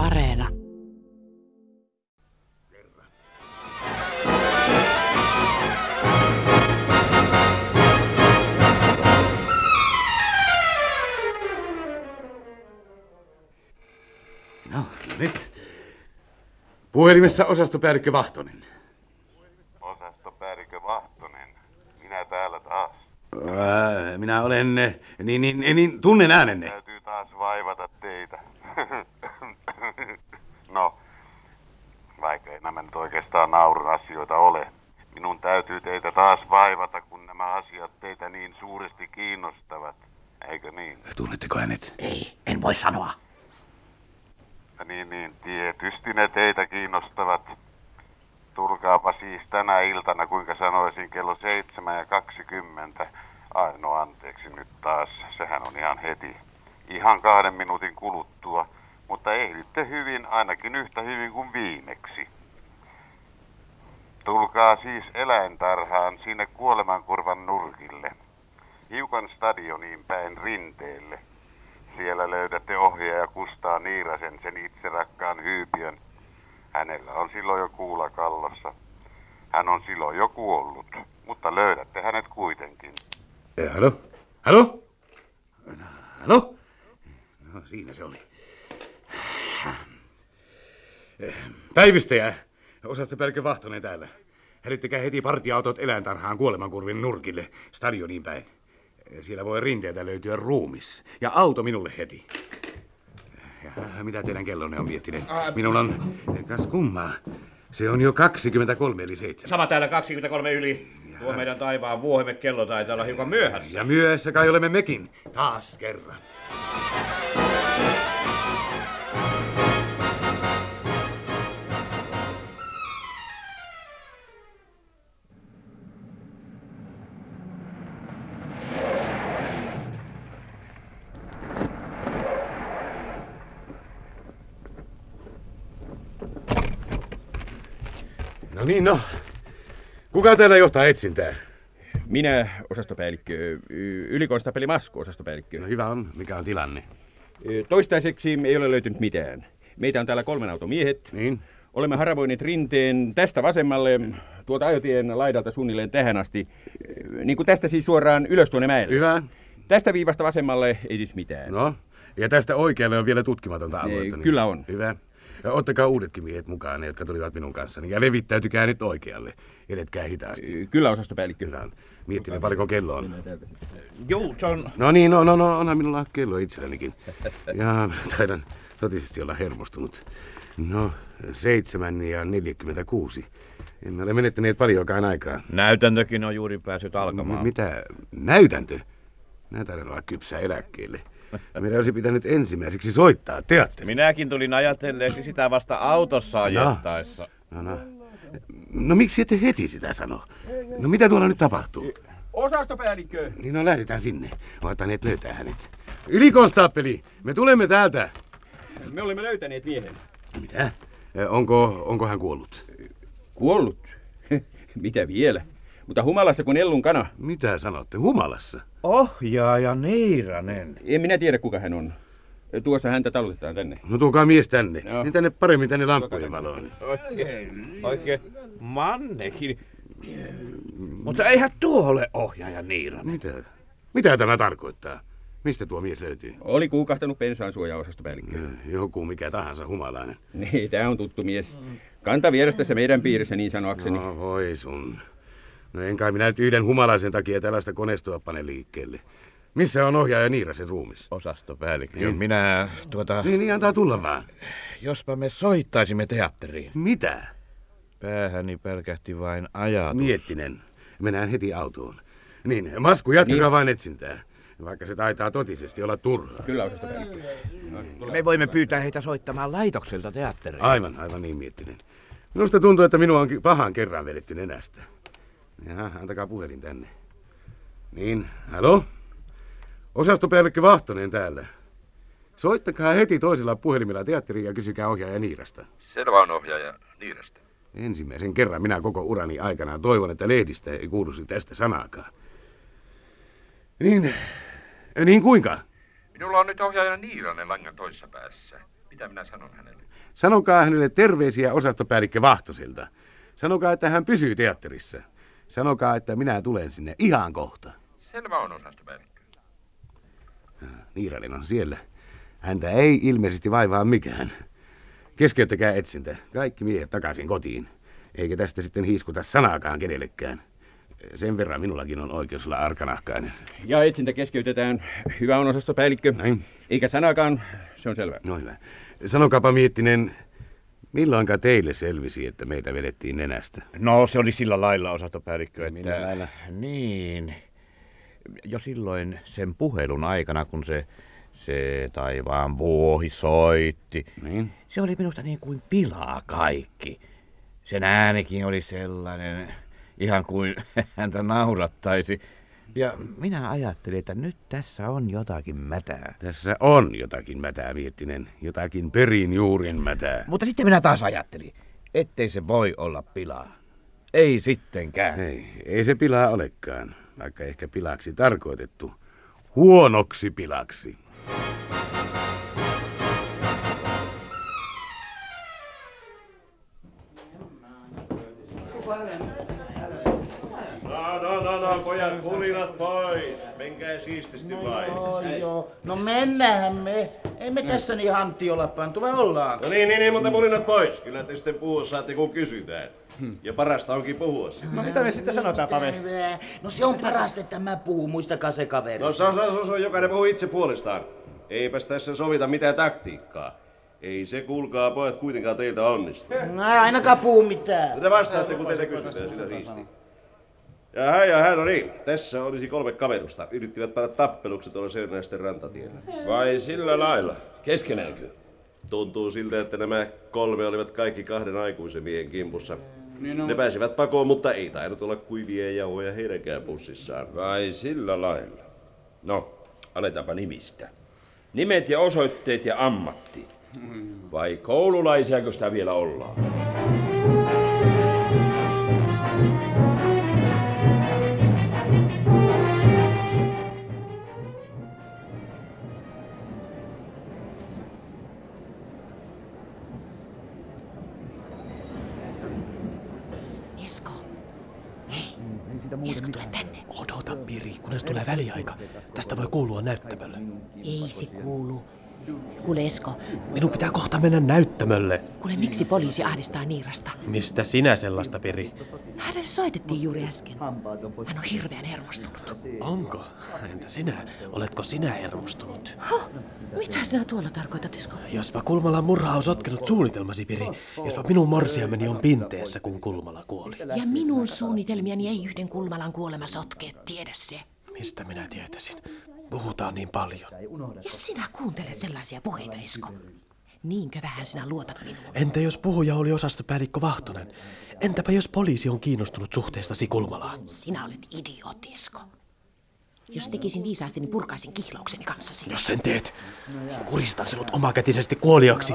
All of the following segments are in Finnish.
Areena. No, nyt. Puhelimessa osastopäällikkö Vahtonen. Osastopäällikkö Vahtonen. Minä täällä taas. Ää, minä olen, eh, niin, niin, niin tunnen äänenne. Täytyy taas vaivata teitä. no, vaikka ei nämä nyt oikeastaan naurun asioita ole. Minun täytyy teitä taas vaivata, kun nämä asiat teitä niin suuresti kiinnostavat. Eikö niin? Tunnetteko hänet? Ei, en voi sanoa. Niin, niin, tietysti ne teitä kiinnostavat. Tulkaapa siis tänä iltana, kuinka sanoisin, kello 7 ja 20. Ai no anteeksi nyt taas, sehän on ihan heti. Ihan kahden minuutin kuluttua, mutta ehditte hyvin, ainakin yhtä hyvin kuin viimeksi. Tulkaa siis eläintarhaan sinne kuolemankurvan nurkille. Hiukan stadioniin päin rinteelle. Siellä löydätte ohjaaja Kustaa Niirasen, sen itse rakkaan hyypiön. Hänellä on silloin jo kuula kallossa. Hän on silloin jo kuollut, mutta löydätte hänet kuitenkin. Eh, Halo? Halo? Halo? No, siinä se oli. Päivystäjä. Osastopäällikkö Vahtonen täällä. Hälyttäkää heti partiautot eläintarhaan kuolemankurvin nurkille, stadioniin päin. Siellä voi rinteeltä löytyä ruumis. Ja auto minulle heti. Ja mitä teidän kellonne on miettineet? Minun on, kas kummaa, se on jo 23 eli 7. Sama täällä 23 yli. Tuo meidän taivaan vuohimme kello taitaa olla hiukan myöhässä. Ja myöhässä kai olemme mekin. Taas kerran. Niin, no. Kuka täällä johtaa etsintää? Minä, osastopäällikkö, ylikonstapeli Masku, osastopäällikkö. No hyvä on. Mikä on tilanne? Ö, Toistaiseksi ei ole löytynyt mitään. Meitä on täällä kolmen auton miehet. Niin? Olemme haravoineet rinteen tästä vasemmalle, tuolta ajotien laidalta suunnilleen tähän asti. Ö, Niin kuin tästä siis suoraan ylös tuonne mäelle. Hyvä. Tästä viivasta vasemmalle ei siis mitään. No, ja tästä oikealle on vielä tutkimatonta aluetta. niin- kyllä on. Hyvä. Ja ottakaa uudetkin miehet mukaan, ne, jotka tulivat minun kanssani. Ja levittäytykää nyt oikealle. Edetkää hitaasti. Kyllä, osastopäällikkö. On. Miettinen paljonko kello on. Joo, on... No niin, no, no, no onhan minulla kello itsellänikin. Ja taidan totisesti olla hermostunut. No, seitsemän ja 46. Emme ole menettäneet paljonkaan aikaa. Näytäntökin on juuri päässyt M- alkamaan. mitä? Näytäntö? Näytän olla kypsä eläkkeelle. Meidän olisi pitänyt ensimmäiseksi soittaa teatteri. Minäkin tulin ajatelleeksi sitä vasta autossa ajettaessa. No, no. No miksi ette heti sitä sano? No mitä tuolla nyt tapahtuu? Osastopäällikkö! Niin no lähdetään sinne. Ottaneet löytää hänet. Ylikonstaappeli, me tulemme täältä. Me olemme löytäneet miehen. Mitä? Onko, onko hän kuollut? Kuollut? Mitä vielä? Mutta humalassa kuin Ellun kana. Mitä sanotte? Humalassa? Ohjaaja Niiranen. En minä tiedä, kuka hän on. Tuossa häntä talutetaan tänne. No tuokaa mies tänne. Joo. Niin tänne paremmin tänne lampujen valoon. Oikein, oikein mannekin. Mutta eihän tuo ole ohjaaja Niiranen. Mitä? Mitä tämä tarkoittaa? Mistä tuo mies löytyy? Oli kuukahtanut pensaan suojaosastopäällikkö. Eh, Joku mikä tahansa humalainen. Niin, tämä on tuttu mies. Kanta vierestä meidän piirissä niin sanoakseni. No voi sun. No en kai minä nyt yhden humalaisen takia tällaista koneistoa pane liikkeelle. Missä on ohjaaja Niirasen ruumis? Osastopäällikkö, Niin. minä tuota, Niin, niin antaa tulla vaan. jospa me soittaisimme teatteriin. Mitä? Päähäni pelkähti vain ajatus. Miettinen. Mennään heti autoon. Niin, Masku, jatkakaa Niin. vain etsintää. Vaikka se taitaa totisesti olla turhaa. Kyllä osastopäällikkö. Me voimme pyytää heitä soittamaan laitokselta teatteriin. Aivan, aivan niin miettinen. Minusta tuntuu, että minua on pahan kerran vedetty nenästä. Jaha, antakaa puhelin tänne. Niin, halo? Osastopäällikkö Vahtonen täällä. Soittakaa heti toisella puhelimella teatteriin ja kysykää ohjaaja Niirasta. Selvä on ohjaaja Niirasta. Ensimmäisen kerran minä koko urani aikana toivon, että lehdistä ei kuuluisi tästä sanaakaan. Niin, niin kuinka? Minulla on nyt ohjaaja Niiranen langan toisessa päässä. Mitä minä sanon hänelle? Sanokaa hänelle terveisiä osastopäällikkö Vahtosilta. Sanokaa, että hän pysyy teatterissa. Sanokaa, että minä tulen sinne ihan kohta. Selvä on osastopäällikkö. Niiranen on siellä. Häntä ei ilmeisesti vaivaa mikään. Keskeyttäkää etsintä. Kaikki miehet takaisin kotiin. Eikä tästä sitten hiiskuta sanaakaan kenellekään. Sen verran minullakin on oikeus olla arkanahkainen. Ja etsintä keskeytetään. Hyvä on osastopäällikkö. Näin. Eikä sanakaan, se on selvä. No hyvä. Sanokaapa Miettinen, milloinka teille selvisi, että meitä vedettiin nenästä? No se oli sillä lailla osastopäällikkö, että... Millä lailla? Niin. Jo silloin sen puhelun aikana, kun se, se taivaan vuohi soitti. Niin? Se oli minusta niin kuin pilaa kaikki. Sen äänikin oli sellainen, ihan kuin häntä naurattaisi. Ja minä ajattelin, että nyt tässä on jotakin mätää. Tässä on jotakin mätää, Miettinen. Jotakin perin juurin mätää. Mutta sitten minä taas ajattelin, ettei se voi olla pilaa. Ei sittenkään. Ei, ei se pilaa olekaan, vaikka ehkä pilaksi tarkoitettu. Huonoksi pilaksi. Pojat, pulinat pois. Menkää siististi vain. Joo, joo. No mennään me. Ei me tässä niin hantti olla pantu, vai ollaan? No niin, niin, niin, mutta pulinat pois. Kyllä te sitten puhua saatte, kun kysytään. Ja parasta onkin puhua siitä. No mitä me sitten sanotaan, Pave? No se on parasta, että mä puhun, muistakaa se kaveri. No se on, se on, se on, jokainen puhuu itse puolestaan. Eipäs tässä sovita mitään taktiikkaa. Ei se, kuulkaa pojat, kuitenkaan teiltä onnistu. No ainakaan puhu mitään. No te vastaatte, kun teitä kysytään, sillä siisti. Ja hän ja hän, no niin, tässä olisi kolme kaverusta. Yrittivät panna tappeluksi tuolla Sörnäisten rantatiellä. Vai sillä lailla? Keskenäänkö? Tuntuu siltä, että nämä kolme olivat kaikki kahden aikuisen miehen kimpussa. Ne pääsivät pakoon, mutta ei tainnut olla kuivia jauhoja heidänkään pussissaan. Vai sillä lailla? No, aletaanpa nimistä. Nimet ja osoitteet ja ammatti. Vai koululaisiako sitä vielä ollaan? Ei se kuulu. Kuule Esko, Minun pitää kohta mennä näyttämölle. kuule miksi poliisi ahdistaa Niirasta? Mistä sinä sellaista, Piri? Hänelle soitettiin juuri äsken. Hän on hirveän hermostunut. Onko? Entä sinä? Oletko sinä hermostunut? Huh, mitä sinä tuolla tarkoitat, Esko? Jospa Kulmalan murha on sotkenut suunnitelmasi, Piri. Jospa minun morsiameni on pinteessä, kun Kulmala kuoli. Ja minun suunnitelmiani ei yhden Kulmalan kuolema sotke, tiedä se. Mistä minä tietäisin? Puhutaan niin paljon. Ja sinä kuuntelet sellaisia puheita, Esko. Niinkö vähän sinä luotat minuun? Entä jos puhuja oli osastopäällikkö Vahtonen? Entäpä jos poliisi on kiinnostunut suhteestasi Kulmalaan? Sinä olet idiootti, Esko. Jos tekisin viisaasti, niin purkaisin kihlaukseni kanssasi. Jos sen teet, kuristan sinut omakätisesti kuoliaksi.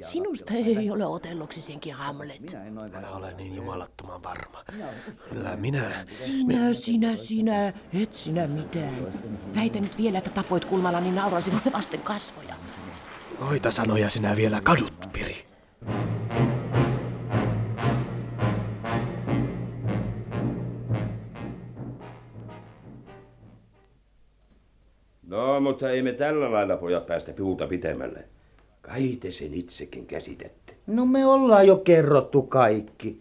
Sinusta ei ole otelloksi senkin Hamlet. Älä ole niin jumalattoman varma. Kyllä minä... Sinä, sinä, sinä, et sinä mitään. Väitä nyt vielä, että tapoit kulmalla, niin nauraisin sinulle vasten kasvoja. Noita sanoja sinä vielä kadut, Piri. No, mutta ei me tällä lailla pojat päästä puuta pitemmälle. Kai te sen itsekin käsitätte. No me ollaan jo kerrottu kaikki.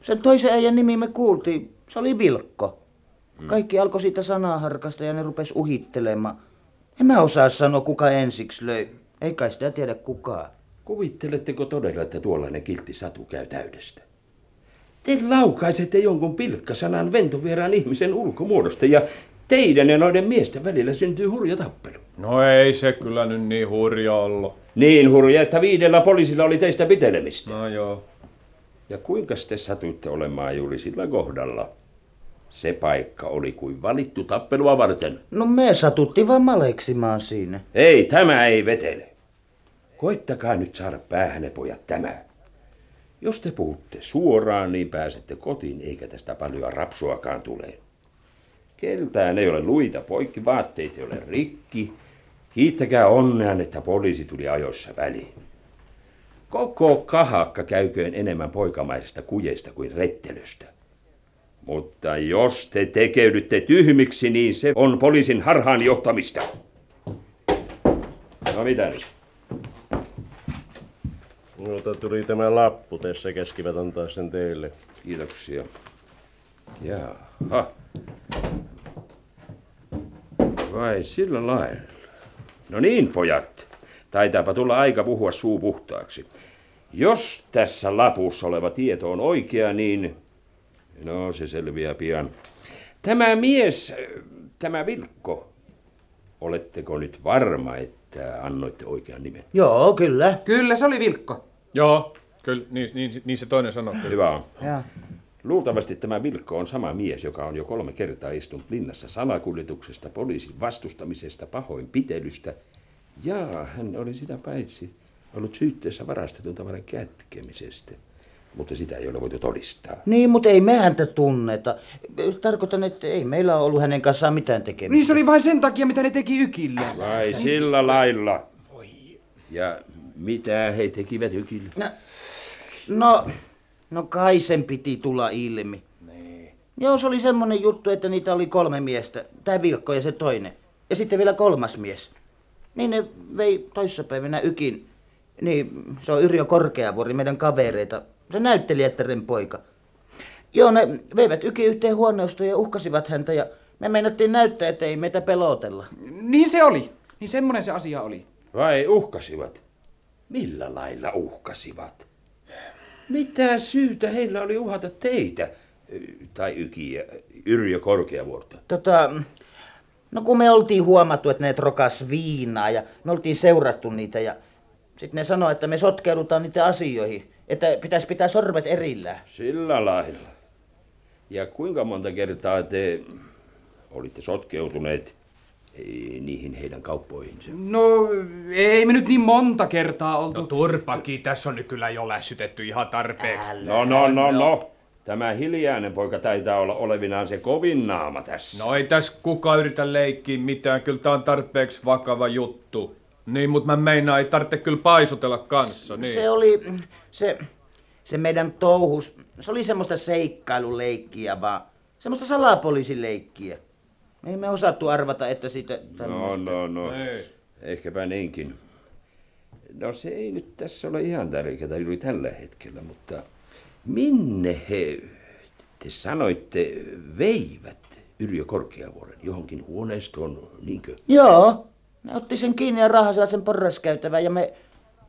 Sen toisen äijän nimi me kuultiin. Se oli Vilkko. Kaikki alkoi siitä sanaharkasta ja ne rupes uhittelemaan. En mä osaa sanoa, kuka ensiksi löi. Ei kai sitä tiedä kukaan. Kuvitteletteko todella, että tuollainen kiltti satu käy täydestä? Te laukaisette jonkun pilkkasanan ventovieraan ihmisen ulkomuodosta ja teidän ja noiden miesten välillä syntyy hurja tappelu. No ei se kyllä nyt niin hurja ollut. Niin hurja, että viidellä poliisilla oli teistä pitelemistä. No joo. Ja kuinka te satuitte olemaan juuri sillä kohdalla? Se paikka oli kuin valittu tappelua varten. No me satuttiin vaan maleksimaan siinä. Ei, tämä ei vetele. Koittakaa nyt saada päähänne pojat tämä. Jos te puhutte suoraan, niin pääsette kotiin, eikä tästä paljon rapsuakaan tule. Keltään ei ole luita poikki, vaatteet ei ole rikki, Kiittäkää onnean, että poliisi tuli ajoissa väliin. Koko kahakka käyköön enemmän poikamaisesta kujeista kuin rettelystä. Mutta jos te tekeydytte tyhmiksi, niin se on poliisin harhaan johtamista. No mitä nyt? Mutta tuli tämä lappu, tässä käskivät antaa sen teille. Kiitoksia. Jaha. Vai sillä lailla? No niin, pojat. Taitaapa tulla aika puhua suu puhtaaksi. Jos tässä lapussa oleva tieto on oikea, niin... No, se selviää pian. Tämä mies, tämä Vilkko, oletteko nyt varma, että annoitte oikean nimen? Joo, kyllä. Kyllä, se oli Vilkko. Joo, kyllä, niin, niin, niin se toinen sanoi. Kyllä. Hyvä on. Ja. Luultavasti tämä Vilkko on sama mies, joka on jo kolme kertaa istunut linnassa salakuljetuksesta, poliisin vastustamisesta, pahoinpitelystä. Ja hän oli sitä paitsi ollut syytteessä varastetun tavaran kätkemisestä. Mutta sitä ei ole voitu todistaa. Niin, mutta ei me häntä tunneta. Tarkoitan, että ei meillä ole ollut hänen kanssaan mitään tekemistä. Niin se oli vain sen takia, mitä ne teki ykille. Vai sillä lailla. Ja mitä he tekivät ykille? No, no, no kai sen piti tulla ilmi. Nee. Joo, se oli semmonen juttu, että niitä oli kolme miestä. Tämä Vilkko ja se toinen. Ja sitten vielä kolmas mies. Niin ne vei toissapäivänä ykin. Niin, se on Yrjö Korkeavuori, meidän kavereita. Se näyttelijättären poika. Joo, ne veivät ykin yhteen huoneustoon ja uhkasivat häntä ja me meinattiin näyttää, että ei meitä pelotella. Niin se oli. Niin semmonen se asia oli. Vai uhkasivat? Millä lailla uhkasivat? Mitä syytä heillä oli uhata teitä? Tai Ykiä, Yrjö Korkeavuorta? Tota, no kun me oltiin huomattu, että ne trokas viinaa ja me oltiin seurattu niitä ja sitten ne sanoi, että me sotkeudutaan niiden asioihin, että pitäisi pitää sormet erillään. Sillä lailla. Ja kuinka monta kertaa te olitte sotkeutuneet niihin heidän kauppoihinsa? No, ei me nyt niin monta kertaa oltu. No turpaki, tässä on nyt kyllä jo lässytetty ihan tarpeeksi. No, no, no, no. Tämä hiljainen poika taitaa olla olevinaan se kovin naama tässä. No ei tässä kukaan yritä leikkiä mitään, kyllä tää on tarpeeksi vakava juttu. Niin, mutta mä meinaan, ei tarvitse kyllä paisutella kanssa. Niin. Se oli, se, se meidän touhus, se oli semmoista seikkailuleikkiä vaan, semmoista salapoliisileikkiä. Ei me osattu arvata, että siitä No, tämmöistä. no, no. Ei. Ehkäpä niinkin. No se ei nyt tässä ole ihan tärkeää juuri tällä hetkellä, mutta minne he, te sanoitte, veivät Yrjö Korkeavuoren johonkin huoneistoon, niinkö? Joo, ne otti sen kiinni ja rahasivat sen porraskäytävän ja me,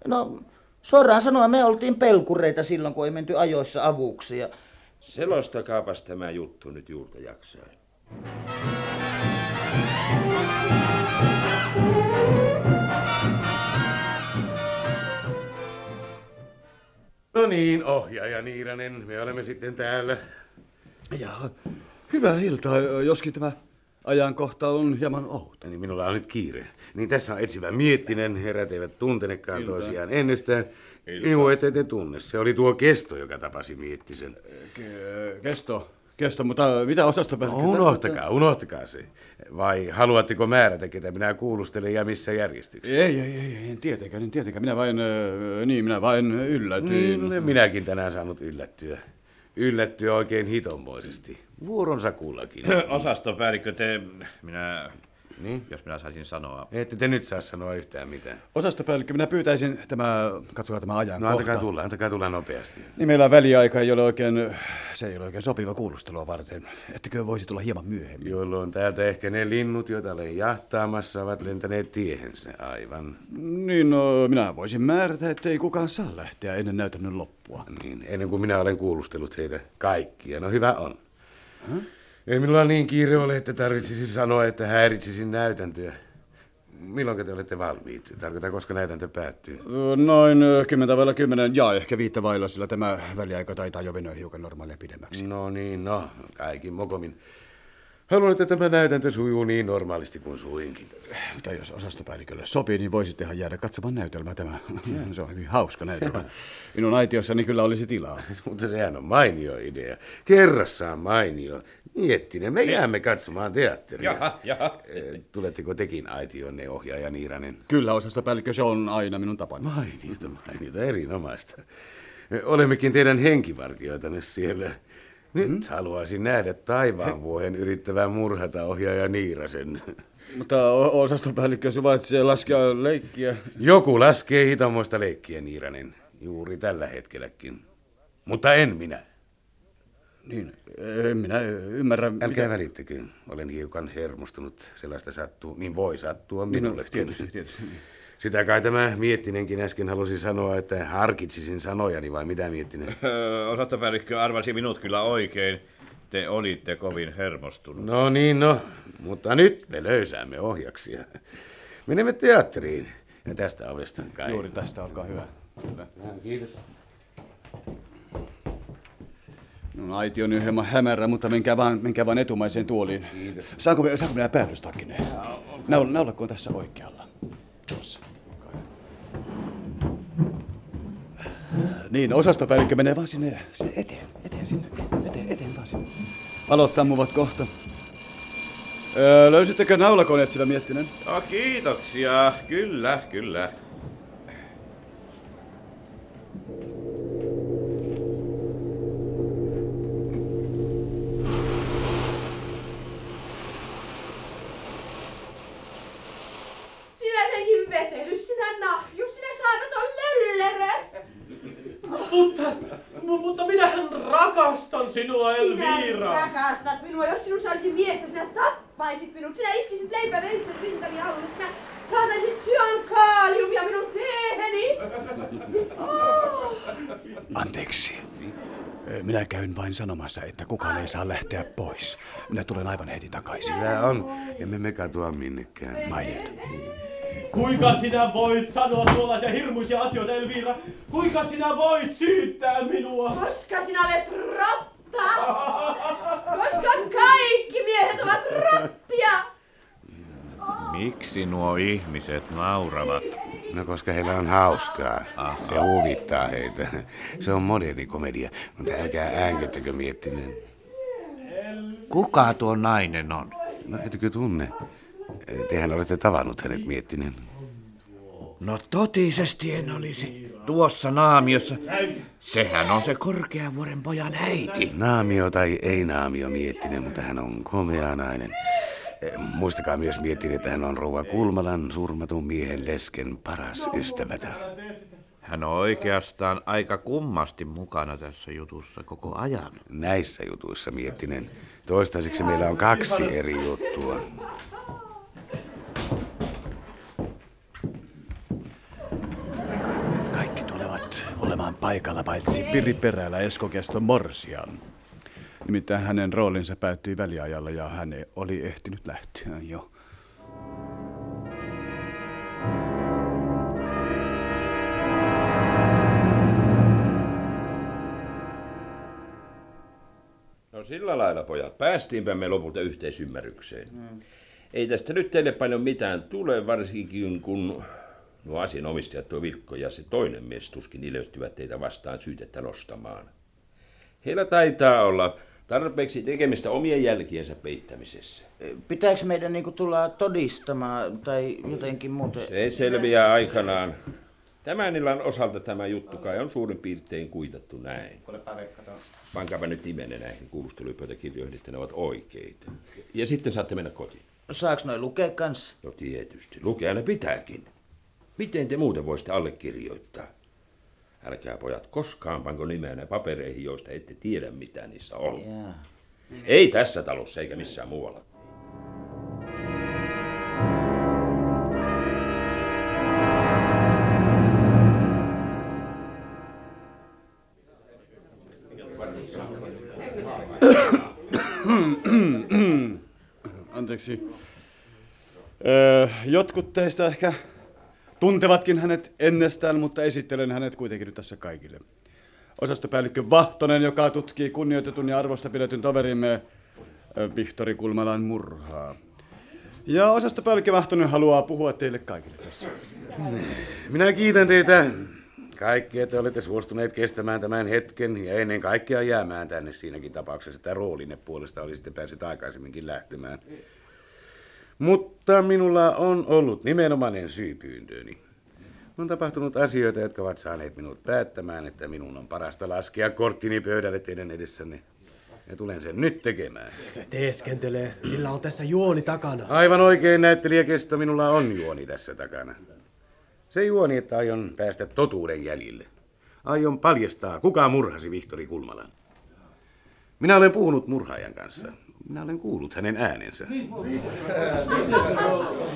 no suoraan sanoen me oltiin pelkureita silloin, kun ei menty ajoissa avuksi. Ja Selostakaapas tämä juttu nyt juurta jaksain. No niin, ohjaaja Niiranen, me olemme sitten täällä. Ja hyvää iltaa, joskin tämä ajankohta on hieman outo. Niin minulla on nyt kiire. Niin tässä on etsivä Miettinen, herät eivät tuntenekaan Iltaa. toisiaan ennestään. Iltaa. Minua ette te tunne, se oli tuo kesto, joka tapasi Miettisen. Ke- Kesto, kesto, mutta mitä osastopäällikkö? No, unohtakaa, unohtakaa se. Vai haluatteko määrätä, ketä minä kuulustelen ja missä järjestyksessä? Ei, ei, ei, en tietenkään, en tietenkään. Minä vain, ö, niin, minä vain yllätyin. Niin, olen minäkin tänään saanut yllättyä. Yllättyä oikein hitonmoisesti. Vuoronsa kullakin. Osastopäällikkö, te, minä, Niin? jos minä saisin sanoa. Ette te nyt saa sanoa yhtään mitään. Osastopäällikkö, minä pyytäisin tämä, katsokaa tämä No ajankohta. antakaa tulla, antakaa tulla nopeasti. Niin meillä on väliaika, ei ole oikein, se ei ole oikein sopiva kuulustelua varten. Ettekö voisi tulla hieman myöhemmin? Jolloin täältä ehkä ne linnut, joita olen jahtaamassa, ovat lentäneet tiehensä aivan. Niin, no minä voisin määrätä, ettei kukaan saa lähteä ennen näytännön loppua. Niin, ennen kuin minä olen kuulustellut heitä kaikkia. No hyvä on. Ei minulla niin kiire ole, että tarvitsisi sanoa, että häiritsisin näytäntöä. Milloin te olette valmiit? Tarkoitan, koska näytäntö päättyy. Noin kymmentä vailla kymmenen ja ehkä viittä vailla, sillä tämä väliaika taitaa jo venyä hiukan normaalia pidemmäksi. No niin, no, kaikin mokomin. Haluan, että tämä näytäntö sujuu niin normaalisti kuin suinkin. Mutta jos osastopäällikölle sopii, niin voisittehan jäädä katsomaan näytelmää tämä. Se on hyvin hauska näytelmä. Minun aitiossani kyllä olisi tilaa. Mutta sehän on mainio idea. Kerrassaan mainio. Miettinen, me jäämme katsomaan teatteria. Jaha, jaha. Eh, Tuletteko tekin aitionne, ohjaaja Niiranen? Kyllä, osastopäällikkö, se on aina minun tapani. Mainiota, mainiota, erinomaista. Olemmekin teidän henkivartioitanne siellä. Nyt hmm? haluaisin nähdä taivaanvuohen yrittävän murhata ohjaaja Niirasen. Mutta o- osastopäällikkö suvaitsee laskea leikkiä. Joku laskee hitamoista leikkiä, Niiranen. Juuri tällä hetkelläkin. Mutta en minä. Niin, en minä ymmärrä. Älkää mitä- välittäkö. Olen hiukan hermostunut. Sellaista sattuu. Niin voi sattua Niin, no, minullekin. tietysti, tietysti. Sitä kai tämä Miettinenkin äsken halusi sanoa, että harkitsisin sanojani vai mitä Miettinen? Osastopäällikkö arvasi minut kyllä oikein. Te olitte kovin hermostunut. No niin, no. Mutta nyt me löysäämme ohjaksia. Menemme teatteriin. Ja tästä ovesta kai. Juuri tästä, olkaa hyvä. Kyllä. Kiitos. Minun aiti on hieman hämärä, mutta menkää vaan, menkää vaan etumaiseen tuoliin. Kiitos. Saanko, me- saanko minä päällystakkineen? Naul, naulakkoon tässä oikealla. Tuossa. Niin, osastopäällikkö menee vaan sinne, sinne eteen, eteen sinne, eteen, eteen sinne. Valot sammuvat kohta. Öö, löysittekö naulakoneet sillä miettinen? No, kiitoksia. Kyllä, kyllä. Vetely, sinä nahju, sinä saamaton lellerö. Mutta, mu- mutta minähän rakastan sinua, Sinä Elvira. rakastat minua, jos sinussa olisi miestä, sinä tappaisit minut. Sinä iskisit leipäveitsen rintani alle, sinä kaataisit syan kaaliumia minun teeheni. Oh. Anteeksi. Minä käyn vain sanomassa, että kukaan ei saa lähteä pois. Minä tulen aivan heti takaisin. Hyvä on. Emme me katoa minnekään. Mainiota. Kuinka sinä voit sanoa tuollaisia hirmuisia asioita, Elvira? Kuinka sinä voit syyttää minua? Koska sinä olet rotta. Koska kaikki miehet ovat rottia. Miksi nuo ihmiset nauravat? No koska heillä on hauskaa. Se huvittaa heitä. Se on moderni komedia, mutta älkää äänkyttäkö miettinen. Kuka tuo nainen on? No etkö tunne? Tehän olette tavannut hänet miettinen. No totisesti en olisi. Tuossa naamiossa. Sehän on se korkeavuoren pojan äiti. Naamio tai ei naamio miettinen, mutta hän on komea nainen. Eh, Muistakaa myös miettiä, että hän on rouva Kulmalan surmatun miehen lesken paras ystävätär. Hän on oikeastaan aika kummasti mukana tässä jutussa koko ajan. Näissä jutuissa miettinen. Toistaiseksi meillä on kaksi eri juttua. Kaikki tulevat olemaan paikalla paitsi Piri Perälä Esko Keston Morsian. Nimittäin hänen roolinsa päättyi väliajalla ja hän oli ehtinyt lähteä jo. No sillä lailla, pojat. Päästiinpä me lopulta yhteisymmärrykseen. Ei tästä nyt teille paljon mitään tule, varsinkin kun nuo asianomistajat, tuo Vilkko ja se toinen mies tuskin ilmestyvät teitä vastaan syytettä nostamaan. Heillä taitaa olla tarpeeksi tekemistä omien jälkiensä peittämisessä. Pitääkö meidän niinku tulla todistamaan tai jotenkin muuten? Se selviää aikanaan. Tämän illan osalta tämä juttu kai on suurin piirtein kuitattu näin. Pankaapa nyt nimenne näihin kuulustelupöytäkirjoihin, että ne ovat oikeita. Ja sitten saatte mennä kotiin. Saaks noi lukea kans? No tietysti, lukea ne pitääkin. Miten te muuten voisitte allekirjoittaa? Älkää pojat koskaan panko nimeänne papereihin, joista ette tiedä mitä niissä on. Jaa. Ei tässä talossa eikä missään muualla. Anteeksi. Öö, jotkut teistä ehkä tuntevatkin hänet ennestään, mutta esittelen hänet kuitenkin nyt tässä kaikille. Osastopäällikkö Vahtonen, joka tutkii kunnioitetun ja arvossa pidetyn toverimme Vihtori Kulmalan murhaa. Ja osastopälkkä Vahtonen haluaa puhua teille kaikille tässä. Minä kiitän teitä kaikki, että olette suostuneet kestämään tämän hetken ja ennen kaikkea jäämään tänne siinäkin tapauksessa, että roolinne puolesta olisitte päässeet aikaisemminkin lähtemään. Mutta minulla on ollut nimenomainen syy pyyntööni. On tapahtunut asioita, jotka ovat saaneet minut päättämään, että minun on parasta laskea korttini pöydälle teidän edessänne. Ja tulen sen nyt tekemään. Se teeskentelee. Sillä on tässä juoni takana. Aivan oikein näyttelijäkesto, minulla on juoni tässä takana. Se juoni, että aion päästä totuuden jäljille. Aion paljastaa, kuka murhasi Vihtori Kulmalan. Minä olen puhunut murhaajan kanssa. Minä olen kuullut hänen äänensä.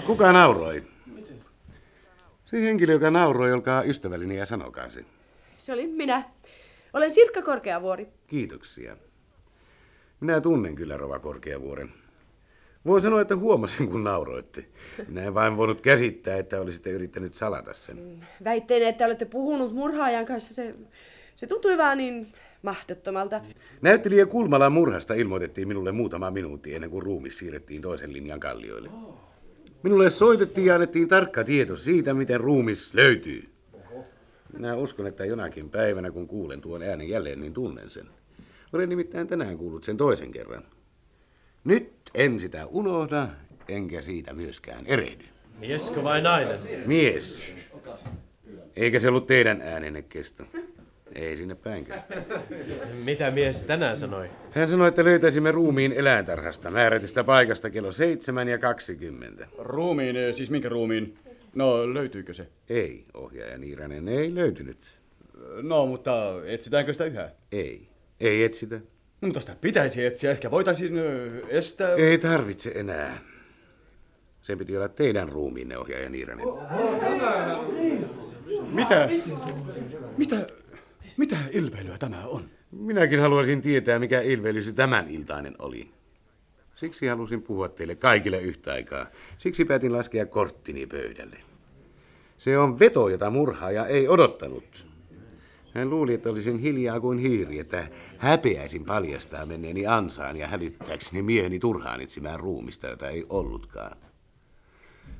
Kuka nauroi? Se henkilö, joka nauroi, olkaa ystävällinen ja sanokaa se. Se oli minä. Olen Sirkka Korkeavuori. Kiitoksia. Minä tunnen kyllä Rova Korkeavuoren. Voin sanoa, että huomasin, kun nauroitte. Minä en vain voinut käsittää, että olisitte yrittänyt salata sen. Väitteen, että olette puhunut murhaajan kanssa, se, se tuntui vaan niin mahdottomalta. Näyttelijä Kulmalan murhasta ilmoitettiin minulle muutama minuutti ennen kuin ruumis siirrettiin toisen linjan kallioille. Minulle soitettiin ja annettiin tarkka tieto siitä, miten ruumis löytyy. Minä uskon, että jonakin päivänä, kun kuulen tuon äänen jälleen, niin tunnen sen. Olen nimittäin tänään kuullut sen toisen kerran. Nyt en sitä unohda, enkä siitä myöskään erehdy. Mieskö vai nainen? Mies. Eikä se ollut teidän äänenne kesto. Ei sinne päinkään. Mitä mies tänään sanoi? Hän sanoi, että löytäisimme ruumiin eläintarhasta määrätystä paikasta kello 7 ja 20. Ruumiin, eh, siis minkä ruumiin? No, löytyykö se? Ei, ohjaaja Niiranen, ei löytynyt. No, mutta etsitäänkö sitä yhä? Ei, ei etsitä. No, mutta sitä pitäisi etsiä. Ehkä voitaisiin ö, estää... Ei tarvitse enää. Sen piti olla teidän ruumiinne, ohjaaja Niiranen. Mitä? Mitä? Mitä ilveilyä tämä on? Minäkin haluaisin tietää, mikä ilveily se tämän iltainen oli. Siksi halusin puhua teille kaikille yhtä aikaa. Siksi päätin laskea korttini pöydälle. Se on veto, jota murhaaja ei odottanut. Hän luuli, että olisin hiljaa kuin hiiri, että häpeäisin paljastaa menneeni ansaan ja hälyttääkseni mieheni turhaan etsimään ruumista, jota ei ollutkaan.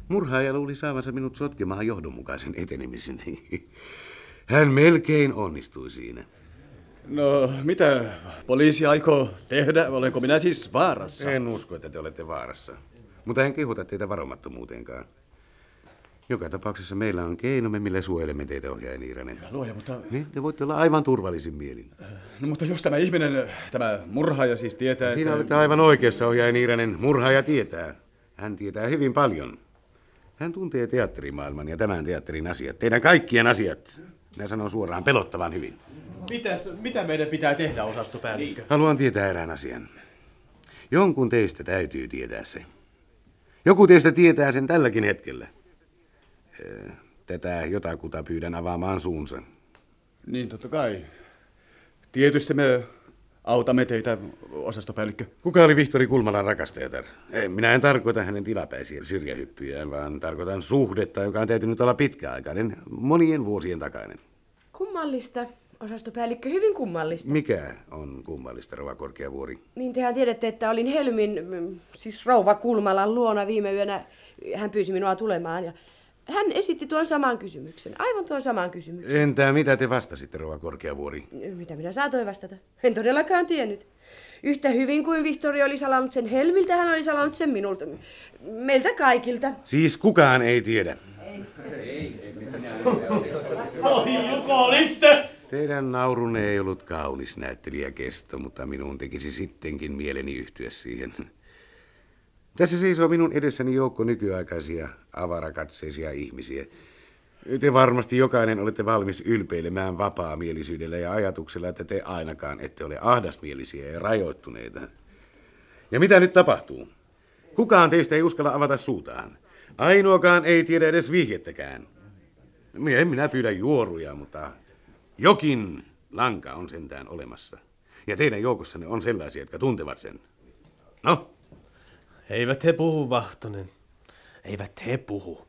Murhaaja luuli saavansa minut sotkemaan johdonmukaisen etenemisen. Hän melkein onnistui siinä. No, mitä poliisi aikoo tehdä? Olenko minä siis vaarassa? En usko, että te olette vaarassa. Mutta en kehuta teitä varomattomuuteenkaan. Joka tapauksessa meillä on keinomme, millä suojelemme teitä, ohjaaja Niiranen. Luoja, mutta... Niin, te voitte olla aivan turvallisin mielin. No, mutta jos tämä ihminen, tämä murhaaja siis tietää, Siinä että... olette aivan oikeassa, ohjaaja Niiranen. Murhaaja tietää. Hän tietää hyvin paljon. Hän tuntee teatterimaailman ja tämän teatterin asiat. Teidän kaikkien asiat. Minä sanon suoraan pelottavan hyvin. Mitäs, mitä meidän pitää tehdä, osastopäällikkö? Haluan tietää erään asian. Jonkun teistä täytyy tietää se. Joku teistä tietää sen tälläkin hetkellä. Tätä jotakuta pyydän avaamaan suunsa. Niin, totta kai. Tietysti me autamme teitä, osastopäällikkö. Kuka oli Vihtori Kulmalan rakastajatar? Ei, minä en tarkoita hänen tilapäisiä syrjähyppyjään, vaan tarkoitan suhdetta, joka on täytynyt olla pitkäaikainen, monien vuosien takainen. Kummallista, osastopäällikkö, hyvin kummallista. Mikä on kummallista, Rova Korkeavuori? Niin tehän tiedätte, että olin Helmin, siis rouva Kulmalan luona viime yönä. Hän pyysi minua tulemaan ja hän esitti tuon saman kysymyksen, aivan tuon saman kysymyksen. Entä mitä te vastasitte, Rova Korkeavuori? Mitä minä saatoin vastata? En todellakaan tiennyt. Yhtä hyvin kuin Vihtori oli salannut sen Helmiltä, hän oli salannut sen minulta. Meiltä kaikilta. Siis kukaan ei tiedä. Oi jukoliste! Teidän naurunne ei ollut kaunis näyttelijäkesto, mutta minun tekisi sittenkin mieleni yhtyä siihen. Tässä seisoo minun edessäni joukko nykyaikaisia avarakatseisia ihmisiä. Te varmasti jokainen olette valmis ylpeilemään vapaamielisyydellä ja ajatuksella, että te ainakaan ette ole ahdasmielisiä ja rajoittuneita. Ja mitä nyt tapahtuu? Kukaan teistä ei uskalla avata suutaan. Ainoakaan ei tiedä edes vihjettäkään. En minä pyydä juoruja, mutta jokin lanka on sentään olemassa. Ja teidän joukossanne on sellaisia, jotka tuntevat sen. No, eivät he puhu, Vahtonen. Eivät he puhu.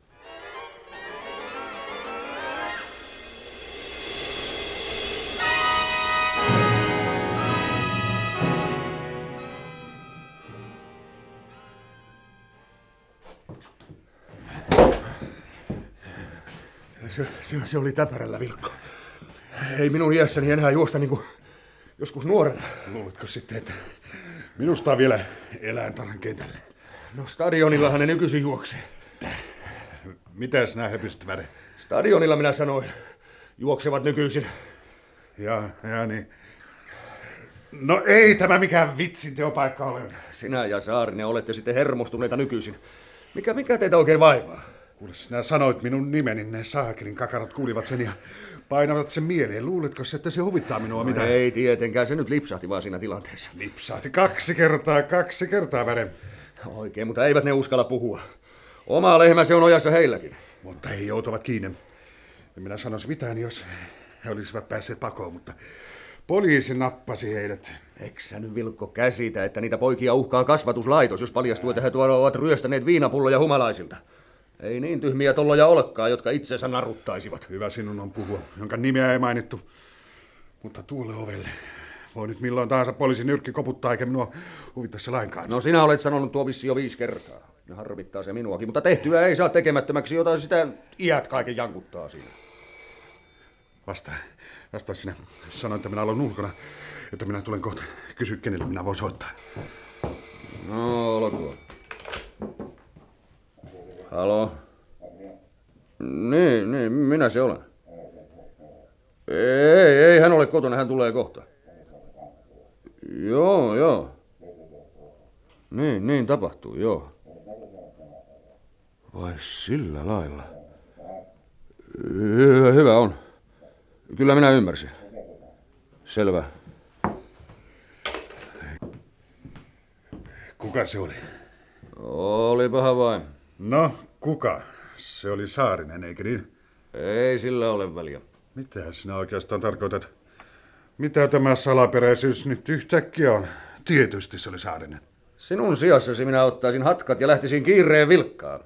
Se, se, se oli täpärällä Vilkko. Ei minun iässäni enää juosta niin kuin joskus nuorena. Luuletko sitten, että minusta on vielä eläintarhan kentälle. No stadionillahan ne nykyisin juoksee. Mitäs nää höpiset väre? Stadionilla minä sanoin. Juoksevat nykyisin. Ja, ja niin. No ei tämä mikään vitsin teopaikka ole. Sinä ja Saarinen olette sitten hermostuneita nykyisin. Mikä, mikä teitä oikein vaivaa? Kuule, sinä sanoit minun nimeni, ne saakelin kakarat kuulivat sen ja painavat sen mieleen. Luuletko että se huvittaa minua mitä? No ei tietenkään, se nyt lipsahti vaan siinä tilanteessa. Lipsahti kaksi kertaa, kaksi kertaa väre. Oikein, mutta eivät ne uskalla puhua. Oma lehmä se on ojassa heilläkin. Mutta he joutuvat kiinni. En minä sanoisi mitään, jos he olisivat päässeet pakoon, mutta poliisi nappasi heidät. Eksä nyt Vilkko käsitä, että niitä poikia uhkaa kasvatuslaitos, jos paljastuu, että he tuolla ovat ryöstäneet viinapulloja humalaisilta. Ei niin tyhmiä tolloja olekaan, jotka itsensä naruttaisivat. Hyvä sinun on puhua, jonka nimeä ei mainittu. Mutta tuolle ovelle voi nyt milloin tahansa poliisin nyrkki koputtaa, eikä minua huvita se lainkaan. No sinä olet sanonut tuo vissi jo viisi kertaa. Ja harvittaa se minuakin, mutta tehtyä ei saa tekemättömäksi, jota sitä iät kaiken jankuttaa siinä. Vastaa, vastaa sinä. Sanoin, että minä olen ulkona, että minä tulen kohta. Kysy, kenelle minä voin soittaa. No, olkoon. Halo? Niin, niin, minä se olen. Ei, ei hän ole kotona, hän tulee kohta. Joo, joo. Niin, niin tapahtuu, joo. Vai sillä lailla? Hyvä, hyvä on. Kyllä minä ymmärsin. Selvä. Kuka se oli? Olipahan vain. No, kuka? Se oli Saarinen, eikö niin? Ei sillä ole väliä. Mitä sinä oikeastaan tarkoitat? Mitä tämä salaperäisyys nyt yhtäkkiä on? Tietysti se oli Saarinen. Sinun sijassasi minä ottaisin hatkat ja lähtisin kiireen vilkkaan.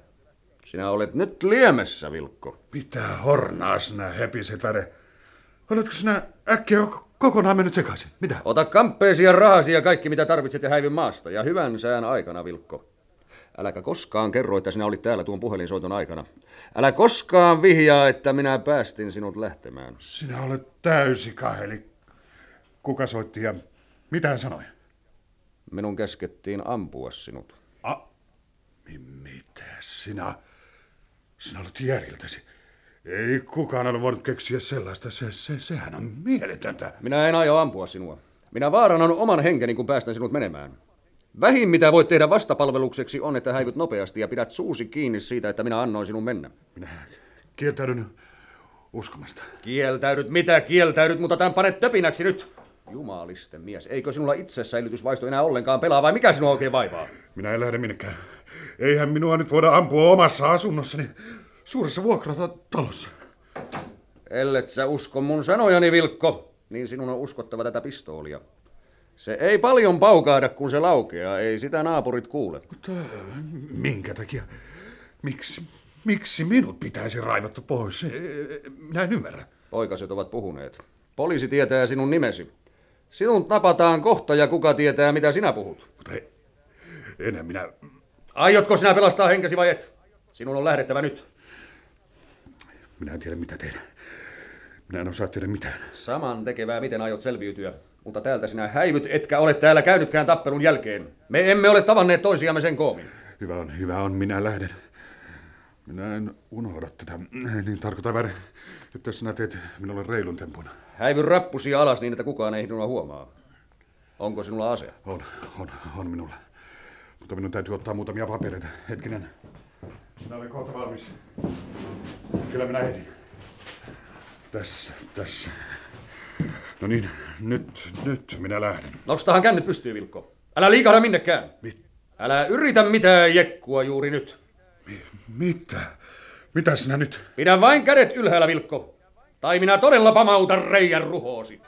Sinä olet nyt liemessä, Vilkko. Mitä hornaa sinä hepiset väre? Oletko sinä äkkiä kokonaan mennyt sekaisin? Mitä? Ota kamppeesi ja rahasi ja kaikki mitä tarvitset ja häivy maasta. Ja hyvän sään aikana, Vilkko. Äläkä koskaan kerro, että sinä olit täällä tuon puhelinsoiton aikana. Älä koskaan vihjaa, että minä päästin sinut lähtemään. Sinä olet täysi kaheli. Kuka soitti ja mitä hän sanoi? Minun käskettiin ampua sinut. A, mitä sinä? Sinä olet järjeltäsi. Ei kukaan ole voinut keksiä sellaista. Se, se, sehän on mieletöntä. Minä en aio ampua sinua. Minä vaarannan oman henkeni, kun päästän sinut menemään. Vähin mitä voit tehdä vastapalvelukseksi on, että häivyt nopeasti ja pidät suusi kiinni siitä, että minä annoin sinun mennä. Minä kieltäydyn uskomasta. Kieltäydyt mitä kieltäydyt, mutta tämän panet töpinäksi nyt. Jumalisten mies, eikö sinulla itsesäilytysvaisto enää ollenkaan pelaa vai mikä sinua oikein vaivaa? Minä en lähde minnekään. Eihän minua nyt voida ampua omassa asunnossani suuressa vuokratalossa. Ellet sä usko mun sanojani, Vilkko, niin sinun on uskottava tätä pistoolia. Se ei paljon paukaada, kun se laukeaa. Ei sitä naapurit kuule. Mutta minkä takia? Miksi? Miksi minut pitäisi raivattu pois? Minä en ymmärrä. Poikaset ovat puhuneet. Poliisi tietää sinun nimesi. Sinun napataan kohta ja kuka tietää, mitä sinä puhut. Mutta ei, enää minä... Aiotko sinä pelastaa henkesi vai et? Sinun on lähdettävä nyt. Minä en tiedä, mitä tehdä. Minä en osaa tehdä mitään. Saman tekevää, miten aiot selviytyä. Mutta täältä sinä häivyt, etkä ole täällä käynytkään tappelun jälkeen. Me emme ole tavanneet toisiamme sen koomin. Hyvä on, hyvä on, minä lähden. Minä en unohda tätä. Niin tarkoitan väre, että sinä teet minulle reilun tempun. Häivy rappusi alas niin, että kukaan ei sinua huomaa. Onko sinulla ase? On, on, on minulla. Mutta minun täytyy ottaa muutamia papereita. Hetkinen. Minä olen kohta valmis. Kyllä minä heti. Tässä, tässä. No niin, nyt, nyt minä lähden. Nostahan kännet pystyy, Vilkko. Älä liikahda minnekään. Mit? Älä yritä mitään jekkua juuri nyt. Mi- mitä? Mitä sinä nyt? Pidä vain kädet ylhäällä, Vilkko. Tai minä todella pamautan reijän ruhoosi.